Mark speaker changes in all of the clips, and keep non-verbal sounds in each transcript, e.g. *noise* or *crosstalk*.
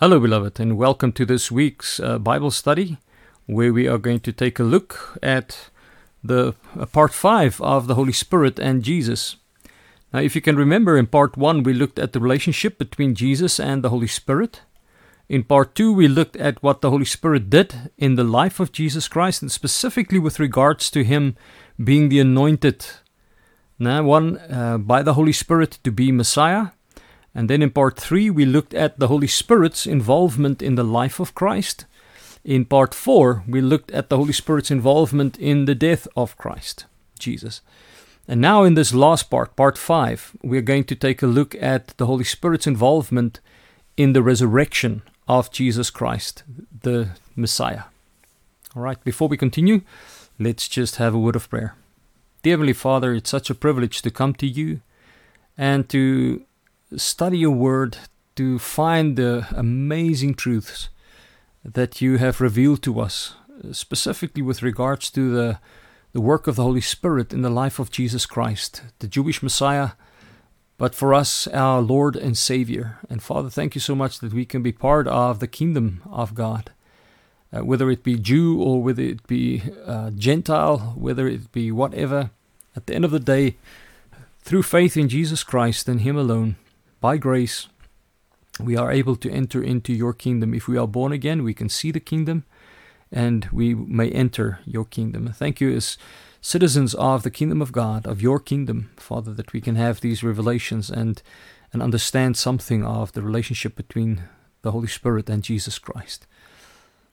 Speaker 1: Hello, beloved, and welcome to this week's uh, Bible study, where we are going to take a look at the uh, part five of the Holy Spirit and Jesus. Now, if you can remember, in part one, we looked at the relationship between Jesus and the Holy Spirit. In part two, we looked at what the Holy Spirit did in the life of Jesus Christ, and specifically with regards to him being the anointed, now one uh, by the Holy Spirit to be Messiah. And then in part three, we looked at the Holy Spirit's involvement in the life of Christ. In part four, we looked at the Holy Spirit's involvement in the death of Christ, Jesus. And now, in this last part, part five, we're going to take a look at the Holy Spirit's involvement in the resurrection of Jesus Christ, the Messiah. All right, before we continue, let's just have a word of prayer. Dear Heavenly Father, it's such a privilege to come to you and to study your word, to find the amazing truths that you have revealed to us, specifically with regards to the, the work of the Holy Spirit in the life of Jesus Christ, the Jewish Messiah, but for us, our Lord and Savior. And Father, thank you so much that we can be part of the kingdom of God. Uh, whether it be Jew or whether it be uh, Gentile, whether it be whatever, at the end of the day, through faith in Jesus Christ and Him alone, by grace, we are able to enter into your kingdom. If we are born again, we can see the kingdom and we may enter your kingdom. Thank you as citizens of the kingdom of God, of your kingdom, Father, that we can have these revelations and, and understand something of the relationship between the Holy Spirit and Jesus Christ.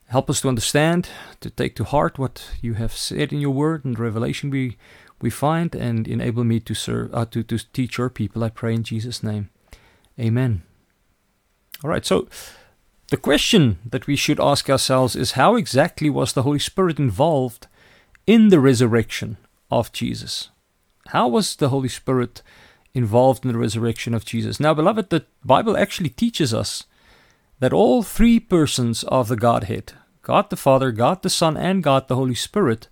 Speaker 1: Help us to understand, to take to heart what you have said in your word and revelation we, we find, and enable me to serve, uh, to, to teach your people. I pray in Jesus' name. Amen. All right, so the question that we should ask ourselves is how exactly was the Holy Spirit involved in the resurrection of Jesus? How was the Holy Spirit involved in the resurrection of Jesus? Now, beloved, the Bible actually teaches us that all three persons of the Godhead, God the Father, God the Son, and God the Holy Spirit,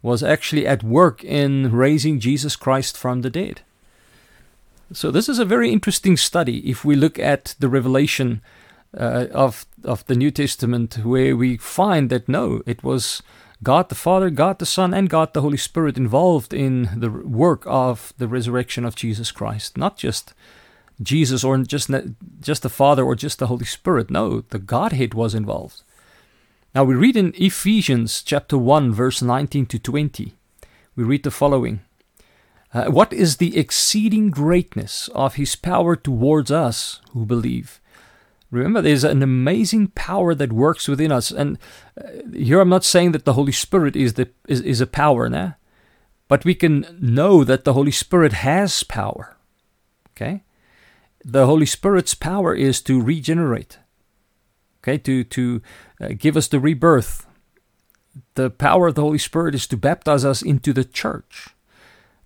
Speaker 1: was actually at work in raising Jesus Christ from the dead. So this is a very interesting study if we look at the revelation uh, of of the New Testament, where we find that no, it was God the Father, God the Son, and God the Holy Spirit involved in the work of the resurrection of Jesus Christ, not just Jesus or just just the Father or just the Holy Spirit. No, the Godhead was involved. Now we read in Ephesians chapter 1 verse 19 to 20. We read the following: uh, What is the exceeding greatness of his power towards us who believe? Remember, there's an amazing power that works within us, and uh, here I'm not saying that the Holy Spirit is the is, is a power, nah? but we can know that the Holy Spirit has power. Okay, the Holy Spirit's power is to regenerate. Okay, to to uh, give us the rebirth. The power of the Holy Spirit is to baptize us into the church.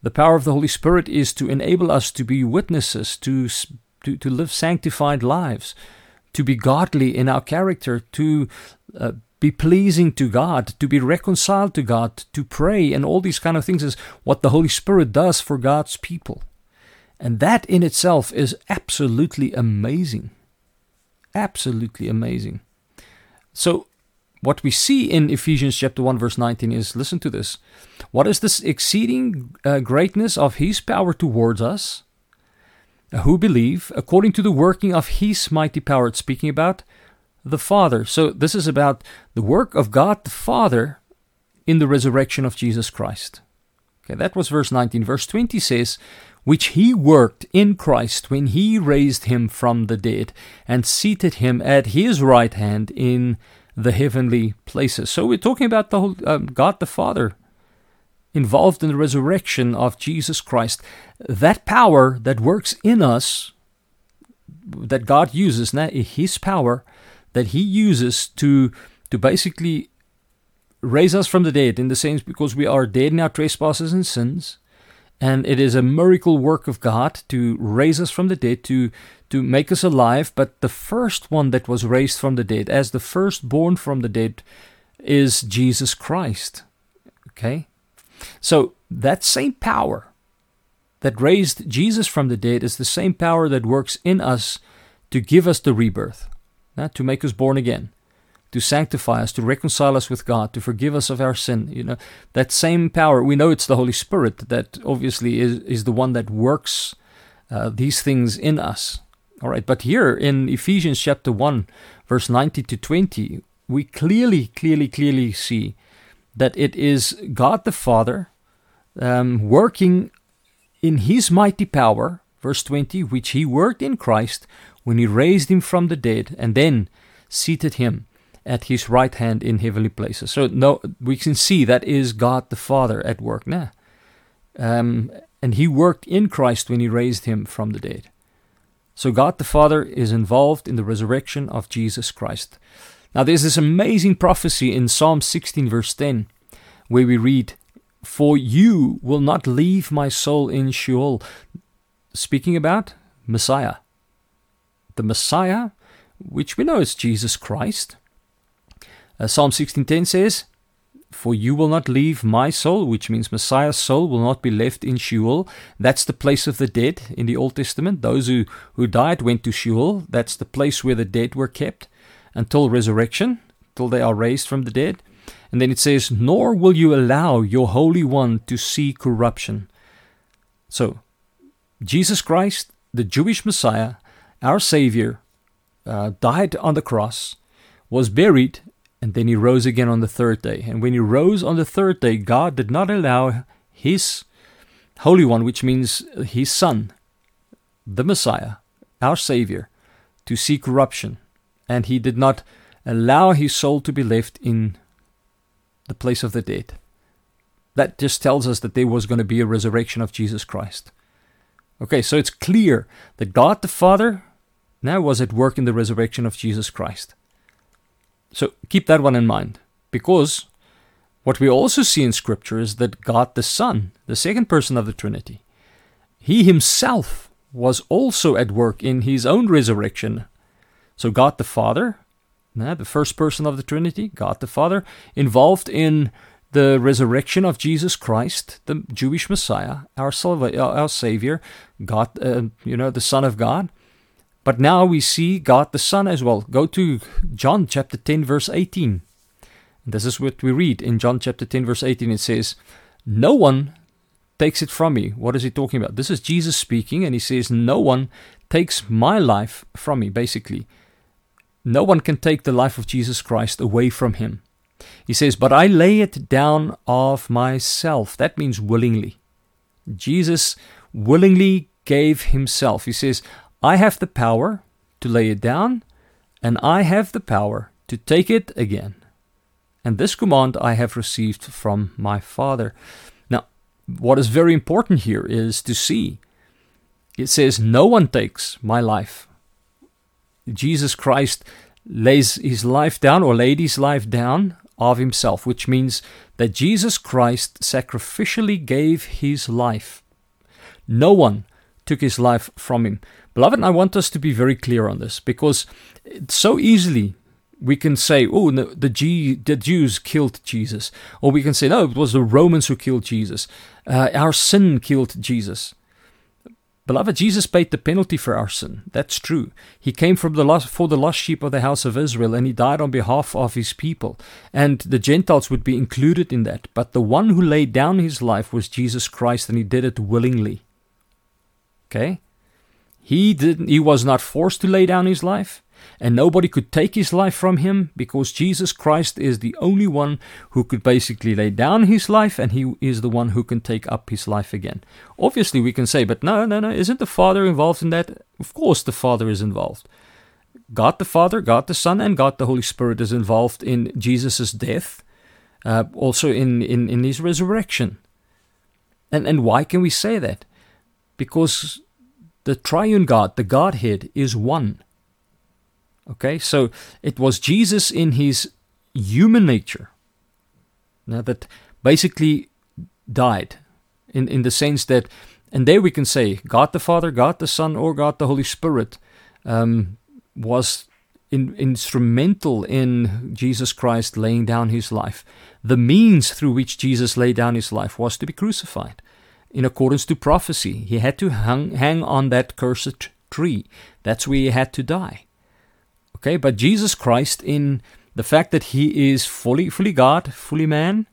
Speaker 1: The power of the Holy Spirit is to enable us to be witnesses, to to, to live sanctified lives to be godly in our character, to uh, be pleasing to God, to be reconciled to God, to pray, and all these kind of things is what the Holy Spirit does for God's people. And that in itself is absolutely amazing. Absolutely amazing. So, what we see in Ephesians chapter 1 verse 19 is listen to this. What is this exceeding uh, greatness of his power towards us? who believe according to the working of his mighty power. It's speaking about the Father. So this is about the work of God the Father in the resurrection of Jesus Christ. Okay, that was verse 19. Verse 20 says, which he worked in Christ when he raised him from the dead and seated him at his right hand in the heavenly places. So we're talking about the whole, um, God the Father involved in the resurrection of Jesus Christ. That power that works in us, that God uses, now His power that He uses to to basically raise us from the dead, in the sense because we are dead in our trespasses and sins, and it is a miracle work of God to raise us from the dead, to to make us alive. But the first one that was raised from the dead, as the firstborn from the dead, is Jesus Christ. Okay, so that same power that raised Jesus from the dead is the same power that works in us to give us the rebirth. uh, to make us born again, to sanctify us, to reconcile us with God, to forgive us of our sin. You know, that same power, we know it's the Holy Spirit that obviously is, is the one that works uh, these things in us. All right, but here in Ephesians chapter 1, verse 19 to 20, we clearly, clearly, clearly see that it is God the Father um, working in His mighty power, verse 20, which He worked in Christ when He raised Him from the dead and then seated Him at His right hand in heavenly places. So, no, we can see that is God the Father at work now. Um, and He worked in Christ when He raised Him from the dead. So, God the Father is involved in the resurrection of Jesus Christ. Now, there's this amazing prophecy in Psalm 16, verse 10, where we read, For you will not leave my soul in Sheol. Speaking about Messiah. The Messiah, which we know is Jesus Christ. Uh, Psalm 16:10 says, For you will not leave my soul, which means Messiah's soul will not be left in Sheol. That's the place of the dead in the Old Testament. Those who, who died went to Sheol. That's the place where the dead were kept until resurrection, till they are raised from the dead. And then it says, Nor will you allow your Holy One to see corruption. So, Jesus Christ, the Jewish Messiah, our Savior, uh, died on the cross, was buried, and then he rose again on the third day. And when he rose on the third day, God did not allow his Holy One, which means his Son, the Messiah, our Savior, to see corruption and he did not allow his soul to be left in the place of the dead. That just tells us that there was going to be a resurrection of Jesus Christ. Okay, so it's clear that God the Father now was at work in the resurrection of Jesus Christ. So keep that one in mind, because what we also see in Scripture is that God the Son, the second person of the Trinity, he himself was also at work in his own resurrection so God the Father, the first person of the Trinity, God the Father, involved in the resurrection of Jesus Christ, the Jewish Messiah, our, Savior, God, uh, you know, the Son of God. But now we see God the Son as well. Go to John chapter 10, verse 18. This is what we read in John chapter 10, verse 18. It says, No one takes it from me. What is he talking about? This is Jesus speaking, and he says, No one takes my life from me, basically. No one can take the life of Jesus Christ away from him. He says, But I lay it down of myself. That means willingly. Jesus willingly gave himself. He says, I have the power to lay it down, and I have the power to take it again. And this command I have received from my Father. Now, what is very important here is to see it says, No one takes my life Jesus Christ lays his life down or laid his life down of himself, which means that Jesus Christ sacrificially gave his life. No one took his life from him. Beloved, I want us to be very clear on this because so easily we can say, oh, no, the, G, the Jews killed Jesus. Or we can say, no, it was the Romans who killed Jesus. Uh, our sin killed Jesus. Beloved, Jesus paid the penalty for our sin. That's true. He came from the for the lost sheep of the house of Israel, and he died on behalf of his people. And the Gentiles would be included in that. But the one who laid down his life was Jesus Christ, and he did it willingly. Okay? He didn't he was not forced to lay down his life and nobody could take his life from him because Jesus Christ is the only one who could basically lay down his life and he is the one who can take up his life again. Obviously, we can say, but no, no, no, isn't the Father involved in that? Of course, the Father is involved. God the Father, God the Son, and God the Holy Spirit is involved in Jesus' death, uh, also in, in, in his resurrection. And, and why can we say that? Because the triune God, the Godhead, is one. Okay, so it was Jesus in his human nature now that basically died in, in the sense that, and there we can say God the Father, God the Son, or God the Holy Spirit um, was in, instrumental in Jesus Christ laying down his life. The means through which Jesus laid down his life was to be crucified. In accordance to prophecy, he had to hang, hang on that cursed tree. That's where he had to die. Okay, but Jesus Christ, in the fact that he is fully, fully God, fully man,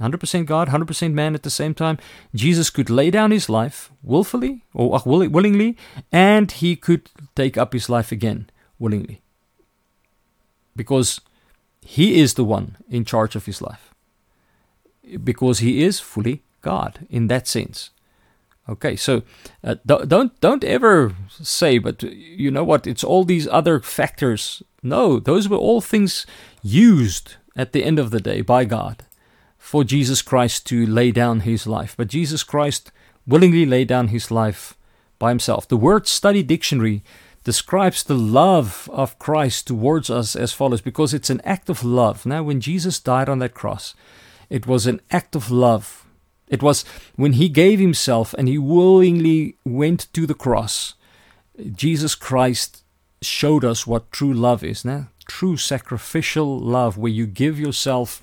Speaker 1: 100% God, 100% man at the same time, Jesus could lay down his life willfully or uh, willingly, and he could take up his life again willingly. Because he is the one in charge of his life. Because he is fully God in that sense. Okay, so uh, don't don't ever say, but you know what? It's all these other factors. No, those were all things used at the end of the day by God for Jesus Christ to lay down His life. But Jesus Christ willingly laid down His life by Himself. The word study dictionary describes the love of Christ towards us as follows, because it's an act of love. Now, when Jesus died on that cross, it was an act of love it was when he gave himself and he willingly went to the cross, Jesus Christ showed us what true love is. Now, true sacrificial love, where you give yourself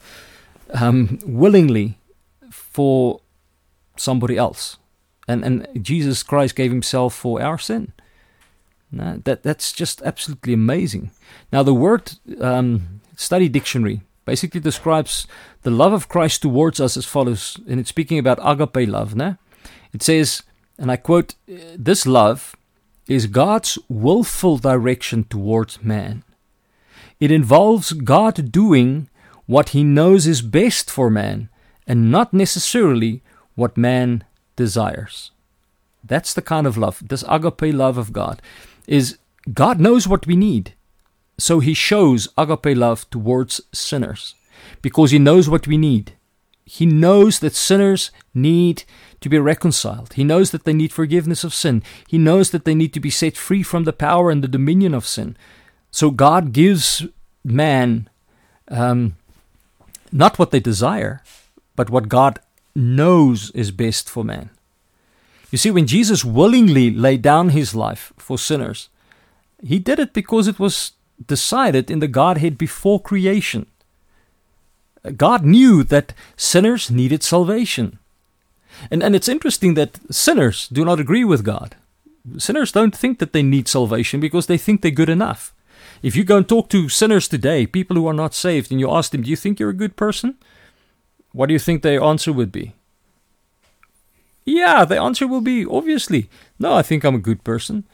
Speaker 1: um, willingly for somebody else. And, and Jesus Christ gave himself for our sin. That, that's just absolutely amazing. Now, the word um, study dictionary basically describes the love of Christ towards us as follows, and it's speaking about agape love. Ne? It says, and I quote, This love is God's willful direction towards man. It involves God doing what he knows is best for man and not necessarily what man desires. That's the kind of love, this agape love of God, is God knows what we need. So he shows agape love towards sinners because he knows what we need. He knows that sinners need to be reconciled. He knows that they need forgiveness of sin. He knows that they need to be set free from the power and the dominion of sin. So God gives man um, not what they desire, but what God knows is best for man. You see, when Jesus willingly laid down his life for sinners, he did it because it was decided in the Godhead before creation. Uh, God knew that sinners needed salvation. And, and it's interesting that sinners do not agree with God. Sinners don't think that they need salvation because they think they're good enough. If you go and talk to sinners today, people who are not saved, and you ask them, Do you think you're a good person? What do you think their answer would be? Yeah, the answer will be obviously, No, I think I'm a good person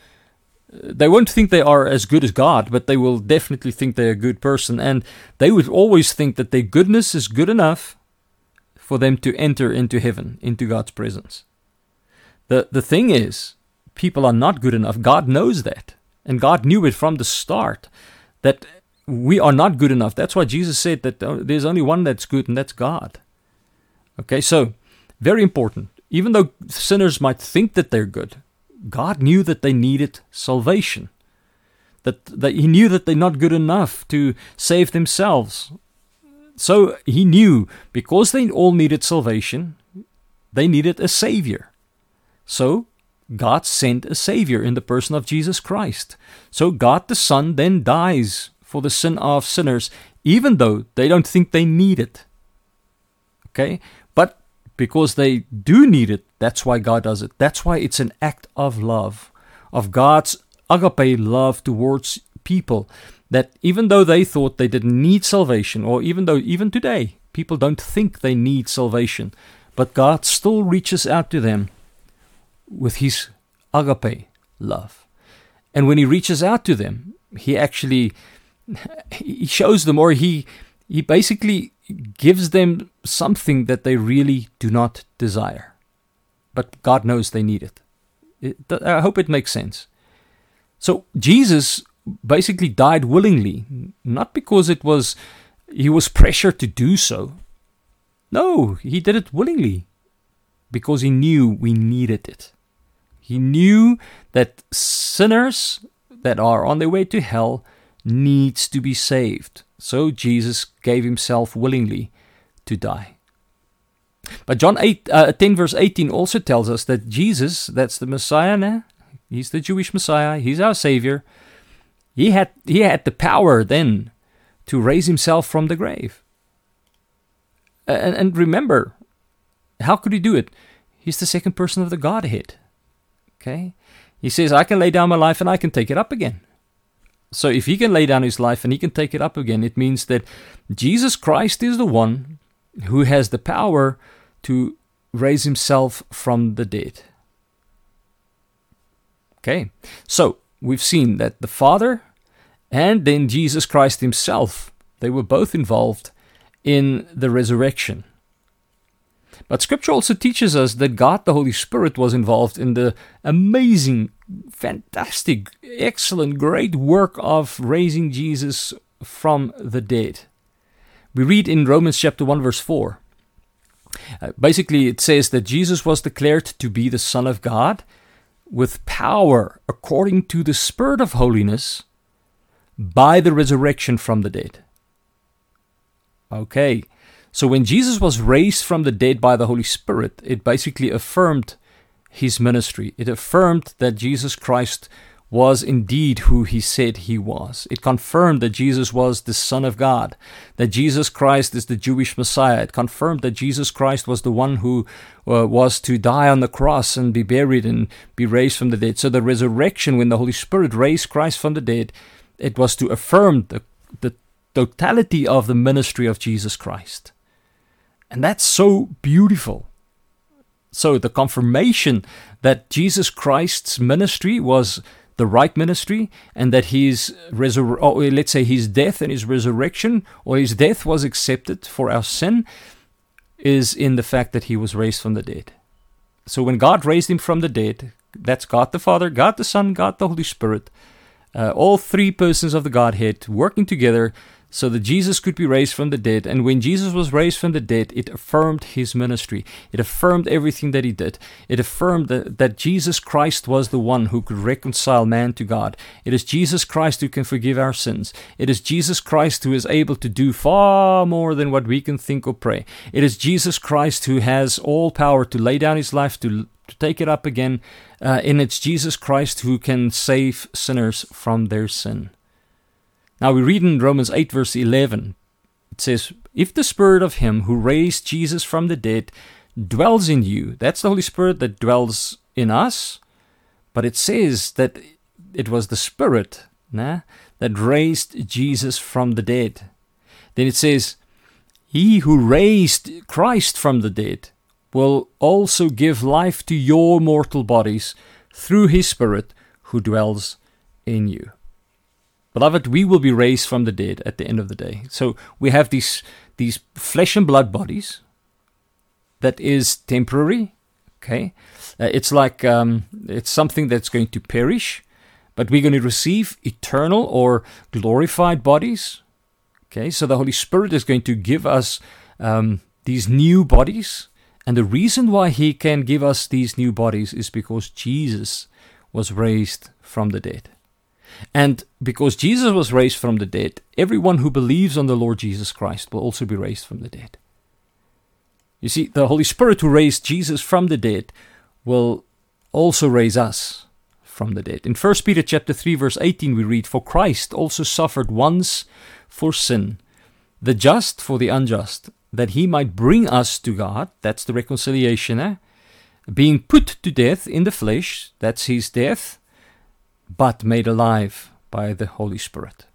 Speaker 1: they won't think they are as good as God, but they will definitely think they're a good person. And they would always think that their goodness is good enough for them to enter into heaven, into God's presence. The, the thing is, people are not good enough. God knows that. And God knew it from the start that we are not good enough. That's why Jesus said that uh, there's only one that's good, and that's God. Okay, so very important. Even though sinners might think that they're good, God knew that they needed salvation. That, that he knew that they're not good enough to save themselves. So he knew because they all needed salvation, they needed a savior. So God sent a savior in the person of Jesus Christ. So God the Son then dies for the sin of sinners, even though they don't think they need it. Okay? Because they do need it. That's why God does it. That's why it's an act of love, of God's agape love towards people. That even though they thought they didn't need salvation, or even though even today people don't think they need salvation, but God still reaches out to them with His agape love. And when He reaches out to them, He actually *laughs* He shows them, or He He basically gives them something that they really do not desire. But God knows they need it. it. I hope it makes sense. So Jesus basically died willingly, not because it was he was pressured to do so. No, he did it willingly because he knew we needed it. He knew that sinners that are on their way to hell needs to be saved. So Jesus gave himself willingly to die. But John 8, uh, 10 verse 18 also tells us that Jesus, that's the Messiah now, he's the Jewish Messiah, he's our Savior. He had, he had the power then to raise himself from the grave. And, and remember, how could he do it? He's the second person of the Godhead. Okay? He says, I can lay down my life and I can take it up again. So if he can lay down his life and he can take it up again, it means that Jesus Christ is the one who has the power to raise himself from the dead. Okay, so we've seen that the Father and then Jesus Christ himself, they were both involved in the resurrection. But scripture also teaches us that God the Holy Spirit was involved in the amazing, fantastic, excellent, great work of raising Jesus from the dead. We read in Romans chapter 1 verse 4. Uh, basically it says that Jesus was declared to be the son of God with power according to the spirit of holiness by the resurrection from the dead. Okay. So when Jesus was raised from the dead by the Holy Spirit, it basically affirmed his ministry. It affirmed that Jesus Christ was indeed who he said he was. It confirmed that Jesus was the Son of God, that Jesus Christ is the Jewish Messiah. It confirmed that Jesus Christ was the one who uh, was to die on the cross and be buried and be raised from the dead. So the resurrection, when the Holy Spirit raised Christ from the dead, it was to affirm the, the totality of the ministry of Jesus Christ. And that's so beautiful. So the confirmation that Jesus Christ's ministry was the right ministry and that his resur- or let's say his death and his resurrection or his death was accepted for our sin is in the fact that he was raised from the dead. So when God raised him from the dead, that's God the Father, God the Son, God the Holy Spirit, uh, all three persons of the Godhead working together so that Jesus could be raised from the dead. And when Jesus was raised from the dead, it affirmed his ministry. It affirmed everything that he did. It affirmed that, that Jesus Christ was the one who could reconcile man to God. It is Jesus Christ who can forgive our sins. It is Jesus Christ who is able to do far more than what we can think or pray. It is Jesus Christ who has all power to lay down his life, to, to take it up again. Uh, and it's Jesus Christ who can save sinners from their sin. Now we read in Romans 8, verse 11. It says, If the Spirit of Him who raised Jesus from the dead dwells in you, that's the Holy Spirit that dwells in us. But it says that it was the Spirit nah, that raised Jesus from the dead. Then it says, He who raised Christ from the dead will also give life to your mortal bodies through His Spirit who dwells in you. Beloved, we will be raised from the dead at the end of the day. So we have these these flesh and blood bodies that is temporary. Okay, uh, it's like um, it's something that's going to perish, but we're going to receive eternal or glorified bodies. Okay, so the Holy Spirit is going to give us um, these new bodies, and the reason why He can give us these new bodies is because Jesus was raised from the dead. And because Jesus was raised from the dead, everyone who believes on the Lord Jesus Christ will also be raised from the dead. You see, the Holy Spirit who raised Jesus from the dead will also raise us from the dead. In 1 Peter chapter 3 verse 18 we read, "For Christ also suffered once for sin, the just for the unjust, that he might bring us to God, that's the reconciliation, eh? being put to death in the flesh, that's his death, but made alive by the Holy Spirit.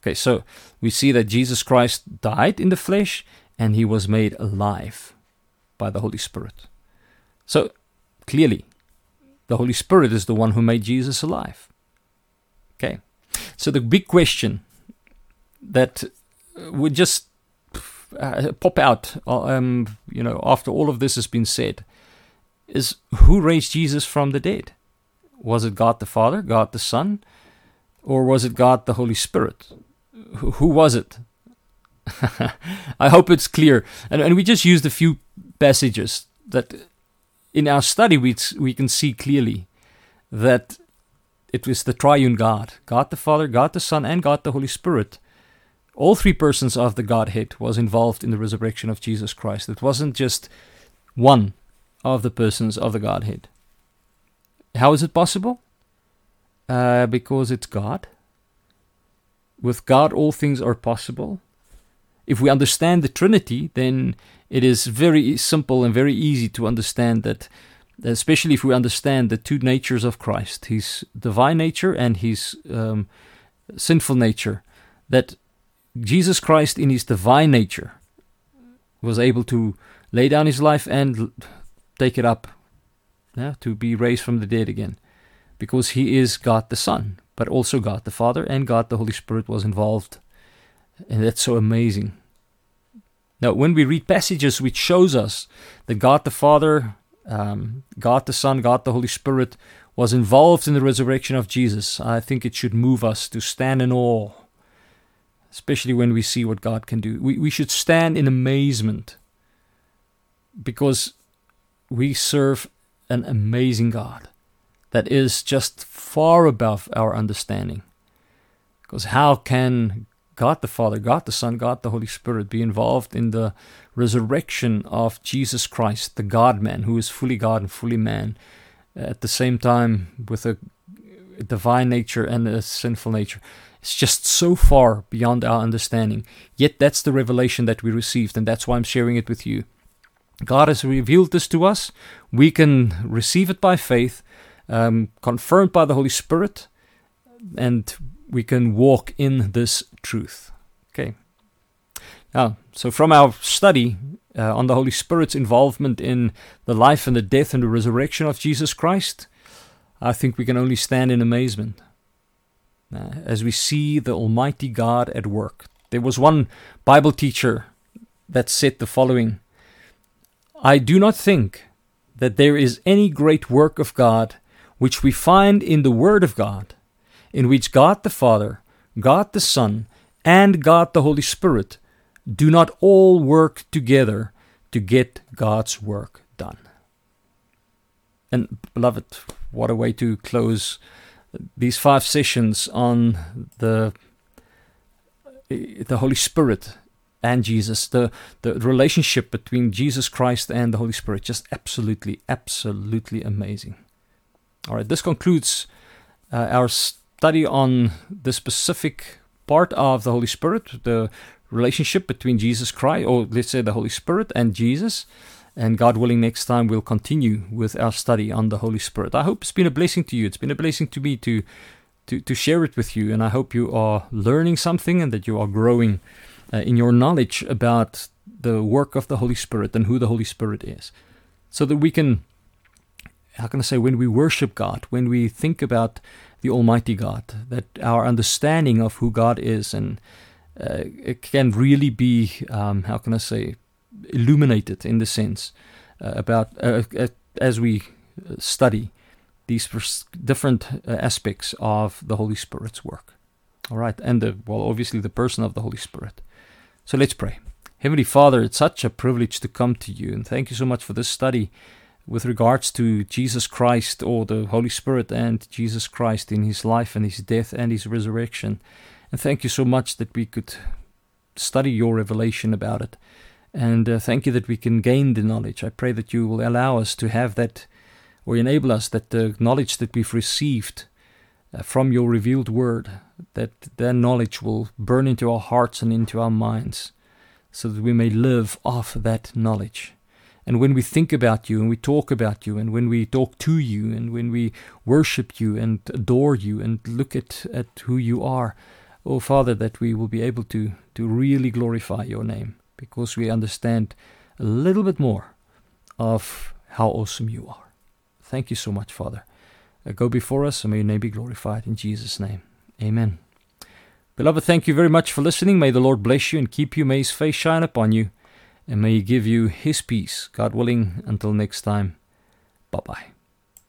Speaker 1: Okay, so we see that Jesus Christ died in the flesh and he was made alive by the Holy Spirit. So clearly, the Holy Spirit is the one who made Jesus alive. Okay, so the big question that would just uh, pop out, uh, um, you know, after all of this has been said, is who raised Jesus from the dead? Was it God the Father, God the Son, or was it God the Holy Spirit? Who, who was it? *laughs* I hope it's clear. And, and we just used a few passages that in our study we, we can see clearly that it was the triune God God the Father, God the Son, and God the Holy Spirit. All three persons of the Godhead was involved in the resurrection of Jesus Christ. It wasn't just one of the persons of the Godhead. How is it possible? Uh, because it's God. With God, all things are possible. If we understand the Trinity, then it is very simple and very easy to understand that, especially if we understand the two natures of Christ, his divine nature and his um, sinful nature, that Jesus Christ, in his divine nature, was able to lay down his life and take it up, yeah, to be raised from the dead again, because he is God the Son, but also God the Father, and God the Holy Spirit was involved, and that's so amazing. Now, when we read passages which shows us that God the Father, um, God the Son, God the Holy Spirit was involved in the resurrection of Jesus, I think it should move us to stand in awe, especially when we see what God can do. We, we should stand in amazement because we serve an amazing God that is just far above our understanding. Because how can God the Father, God the Son, God the Holy Spirit be involved in the resurrection of Jesus Christ, the God man, who is fully God and fully man? at the same time with a divine nature and a sinful nature. It's just so far beyond our understanding. Yet that's the revelation that we received, and that's why I'm sharing it with you. God has revealed this to us. We can receive it by faith, um, confirmed by the Holy Spirit, and we can walk in this truth. Okay. Now, so from our study uh, on the Holy Spirit's involvement in the life and the death and the resurrection of Jesus Christ, I think we can only stand in amazement uh, as we see the Almighty God at work. There was one Bible teacher that said the following I do not think that there is any great work of God which we find in the Word of God, in which God the Father, God the Son, and God the Holy Spirit do not all work together to get God's work done. And, beloved, what a way to close these five sessions on the the Holy Spirit and Jesus, the, the relationship between Jesus Christ and the Holy Spirit, just absolutely, absolutely amazing. All right, this concludes uh, our study on the specific part of the Holy Spirit, the relationship between Jesus Christ, or let's say the Holy Spirit and Jesus. And God willing, next time we'll continue with our study on the Holy Spirit. I hope it's been a blessing to you. It's been a blessing to me to to, to share it with you. And I hope you are learning something and that you are growing uh, in your knowledge about the work of the Holy Spirit and who the Holy Spirit is. So that we can, how can I say, when we worship God, when we think about the Almighty God, that our understanding of who God is and uh, it can really be, um, how can I say, illuminated in the sense uh, about uh, uh as we study these different uh, aspects of the Holy Spirit's work. All right, and the, well, obviously the person of the Holy Spirit. So let's pray. Heavenly Father, it's such a privilege to come to you, and thank you so much for this study with regards to Jesus Christ or the Holy Spirit and Jesus Christ in his life and his death and his resurrection. And thank you so much that we could study your revelation about it. And uh, thank you that we can gain the knowledge. I pray that you will allow us to have that, or enable us that the knowledge that we've received uh, Uh, from your revealed word, that that knowledge will burn into our hearts and into our minds, so that we may live off that knowledge. And when we think about you and we talk about you and when we talk to you and when we worship you and adore you and look at, at who you are, Oh, Father, that we will be able to, to really glorify your name because we understand a little bit more of how awesome you are. Thank you so much, Father. Go before us and may your name be glorified in Jesus' name. Amen. Beloved, thank you very much for listening. May the Lord bless you and keep you. May his face shine upon you and may he give you his peace. God willing, until next time, bye bye.